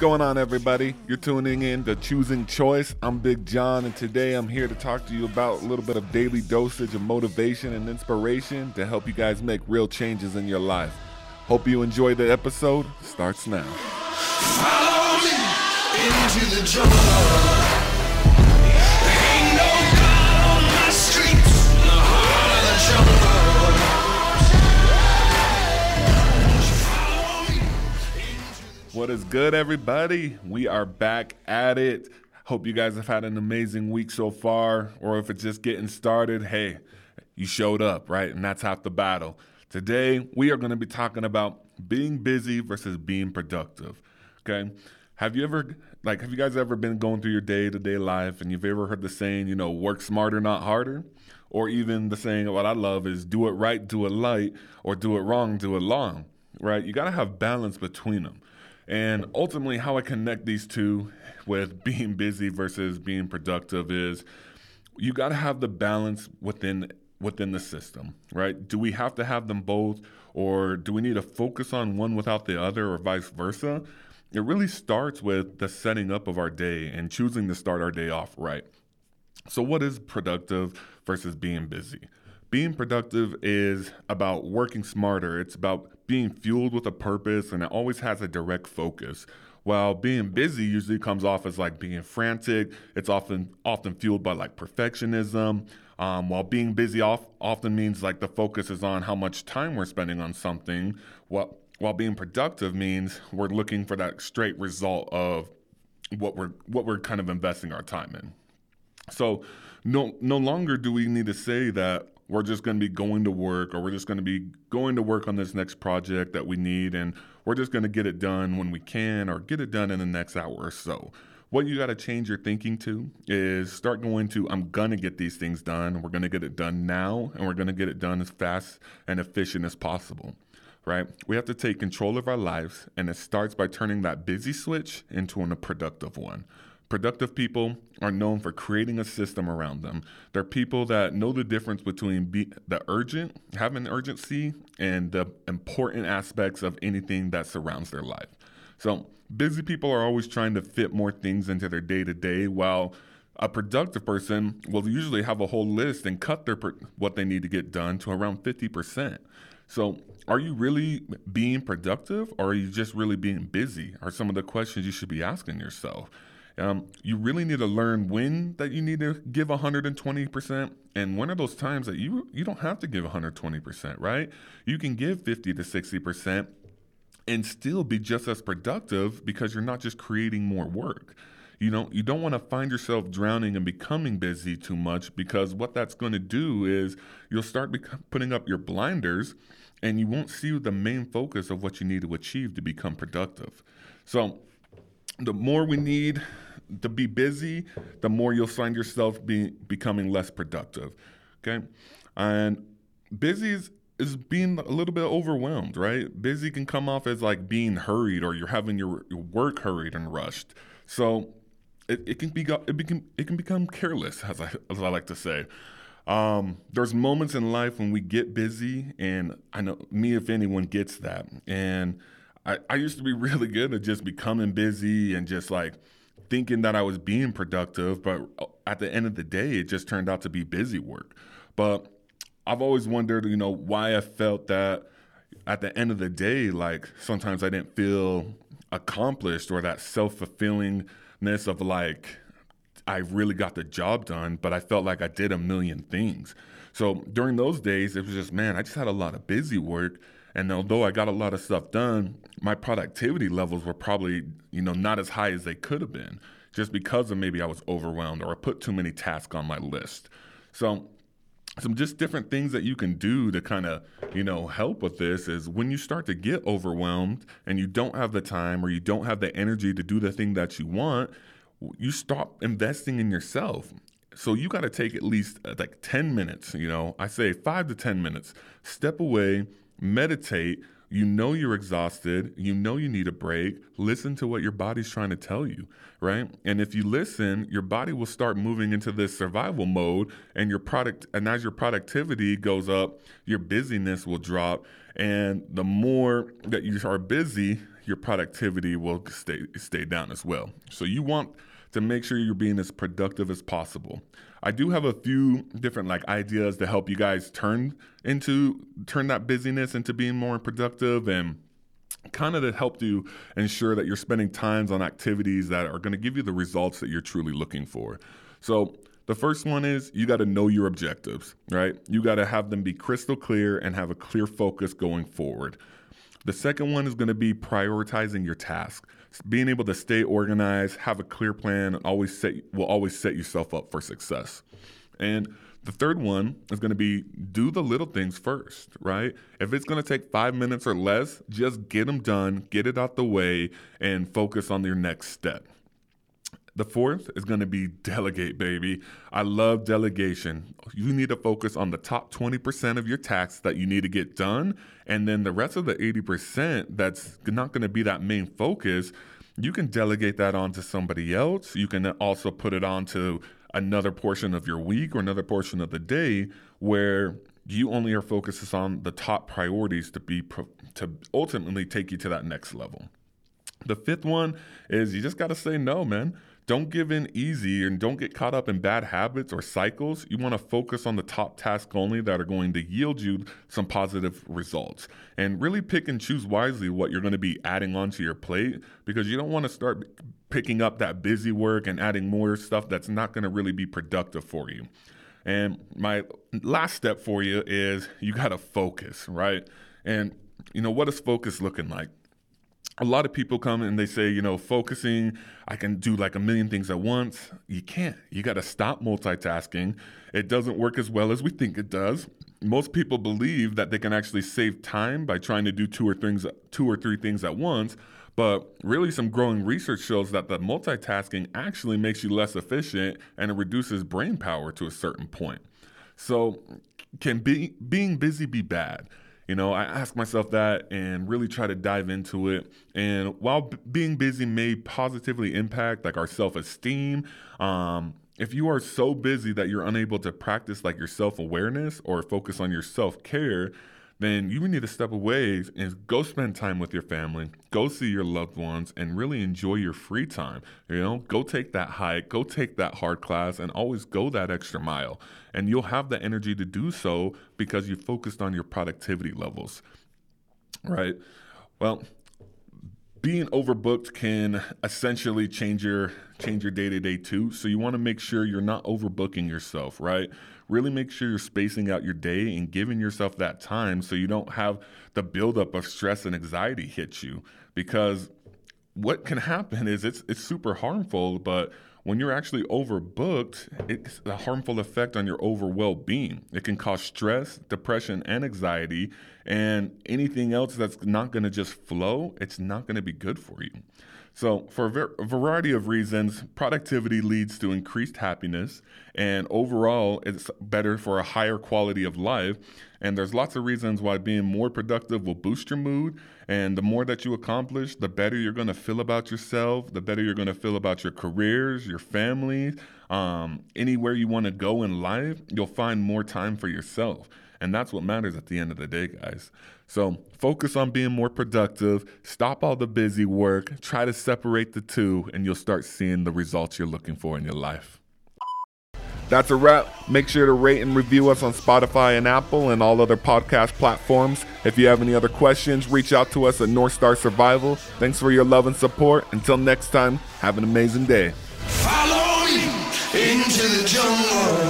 going on, everybody? You're tuning in to Choosing Choice. I'm Big John, and today I'm here to talk to you about a little bit of daily dosage of motivation and inspiration to help you guys make real changes in your life. Hope you enjoy the episode. Starts now. Follow me into the jungle. What is good, everybody? We are back at it. Hope you guys have had an amazing week so far, or if it's just getting started, hey, you showed up, right? And that's half the battle. Today, we are going to be talking about being busy versus being productive. Okay. Have you ever, like, have you guys ever been going through your day to day life and you've ever heard the saying, you know, work smarter, not harder? Or even the saying, what I love is do it right, do it light, or do it wrong, do it long, right? You got to have balance between them. And ultimately, how I connect these two with being busy versus being productive is you got to have the balance within within the system, right? Do we have to have them both, or do we need to focus on one without the other, or vice versa? It really starts with the setting up of our day and choosing to start our day off right. So, what is productive versus being busy? Being productive is about working smarter. It's about being fueled with a purpose and it always has a direct focus. While being busy usually comes off as like being frantic, it's often often fueled by like perfectionism. Um, while being busy off, often means like the focus is on how much time we're spending on something. While, while being productive means we're looking for that straight result of what we're what we're kind of investing our time in. So no no longer do we need to say that we're just going to be going to work or we're just going to be going to work on this next project that we need and we're just going to get it done when we can or get it done in the next hour or so. What you got to change your thinking to is start going to I'm going to get these things done. We're going to get it done now and we're going to get it done as fast and efficient as possible. Right? We have to take control of our lives and it starts by turning that busy switch into a productive one. Productive people are known for creating a system around them. They're people that know the difference between be, the urgent, having urgency, and the important aspects of anything that surrounds their life. So, busy people are always trying to fit more things into their day to day, while a productive person will usually have a whole list and cut their what they need to get done to around 50%. So, are you really being productive or are you just really being busy? Are some of the questions you should be asking yourself. Um, you really need to learn when that you need to give 120% and when are those times that you you don't have to give 120%, right? You can give 50 to 60% and still be just as productive because you're not just creating more work. You know, you don't want to find yourself drowning and becoming busy too much because what that's going to do is you'll start bec- putting up your blinders and you won't see the main focus of what you need to achieve to become productive. So, the more we need to be busy, the more you'll find yourself being becoming less productive. Okay, and busy is is being a little bit overwhelmed, right? Busy can come off as like being hurried or you're having your, your work hurried and rushed. So it, it can be it become it can become careless, as I as I like to say. Um, there's moments in life when we get busy, and I know me, if anyone gets that, and I, I used to be really good at just becoming busy and just like thinking that I was being productive, but uh, at the end of the day, it just turned out to be busy work. But I've always wondered, you know, why I felt that at the end of the day, like sometimes I didn't feel accomplished or that self fulfillingness of like, I really got the job done, but I felt like I did a million things. So during those days, it was just, man, I just had a lot of busy work. And although I got a lot of stuff done, my productivity levels were probably, you know, not as high as they could have been just because of maybe I was overwhelmed or I put too many tasks on my list. So some just different things that you can do to kind of you know help with this is when you start to get overwhelmed and you don't have the time or you don't have the energy to do the thing that you want you stop investing in yourself. So you got to take at least uh, like 10 minutes you know? I say 5 to 10 minutes. Step away meditate you know you're exhausted, you know you need a break, listen to what your body's trying to tell you, right? And if you listen, your body will start moving into this survival mode and your product and as your productivity goes up, your busyness will drop and the more that you are busy, your productivity will stay stay down as well. So you want to make sure you're being as productive as possible. I do have a few different like ideas to help you guys turn into turn that busyness into being more productive and kind of to help you ensure that you're spending times on activities that are going to give you the results that you're truly looking for. So, the first one is you got to know your objectives, right? You got to have them be crystal clear and have a clear focus going forward. The second one is going to be prioritizing your task. Being able to stay organized, have a clear plan, and always set will always set yourself up for success. And the third one is going to be do the little things first, right? If it's going to take five minutes or less, just get them done, get it out the way, and focus on your next step. The fourth is going to be delegate, baby. I love delegation. You need to focus on the top 20% of your tasks that you need to get done. And then the rest of the 80% that's not going to be that main focus, you can delegate that onto somebody else. You can also put it onto another portion of your week or another portion of the day where you only are focused on the top priorities to be to ultimately take you to that next level. The fifth one is you just got to say no, man. Don't give in easy and don't get caught up in bad habits or cycles. You want to focus on the top tasks only that are going to yield you some positive results. And really pick and choose wisely what you're going to be adding onto your plate because you don't want to start picking up that busy work and adding more stuff that's not going to really be productive for you. And my last step for you is you got to focus, right? And you know, what is focus looking like? A lot of people come and they say, you know, focusing, I can do like a million things at once. You can't. You got to stop multitasking. It doesn't work as well as we think it does. Most people believe that they can actually save time by trying to do two or things two or three things at once, but really some growing research shows that the multitasking actually makes you less efficient and it reduces brain power to a certain point. So, can be, being busy be bad? You know, I ask myself that and really try to dive into it. And while b- being busy may positively impact like our self esteem, um, if you are so busy that you're unable to practice like your self awareness or focus on your self care, then you need to step away and go spend time with your family, go see your loved ones, and really enjoy your free time. You know, go take that hike, go take that hard class, and always go that extra mile. And you'll have the energy to do so because you focused on your productivity levels. Right? Well, being overbooked can essentially change your change your day to day too. So you want to make sure you're not overbooking yourself, right? Really make sure you're spacing out your day and giving yourself that time so you don't have the buildup of stress and anxiety hit you. Because what can happen is it's it's super harmful, but when you're actually overbooked, it's a harmful effect on your overall well being. It can cause stress, depression, and anxiety, and anything else that's not going to just flow, it's not going to be good for you. So, for a, ver- a variety of reasons, productivity leads to increased happiness, and overall, it's better for a higher quality of life. And there's lots of reasons why being more productive will boost your mood. And the more that you accomplish, the better you're going to feel about yourself, the better you're going to feel about your careers, your family, um, anywhere you want to go in life, you'll find more time for yourself. And that's what matters at the end of the day, guys. So focus on being more productive, stop all the busy work, try to separate the two, and you'll start seeing the results you're looking for in your life. That's a wrap. Make sure to rate and review us on Spotify and Apple and all other podcast platforms. If you have any other questions, reach out to us at North Star Survival. Thanks for your love and support. Until next time, have an amazing day. Follow me into the jungle.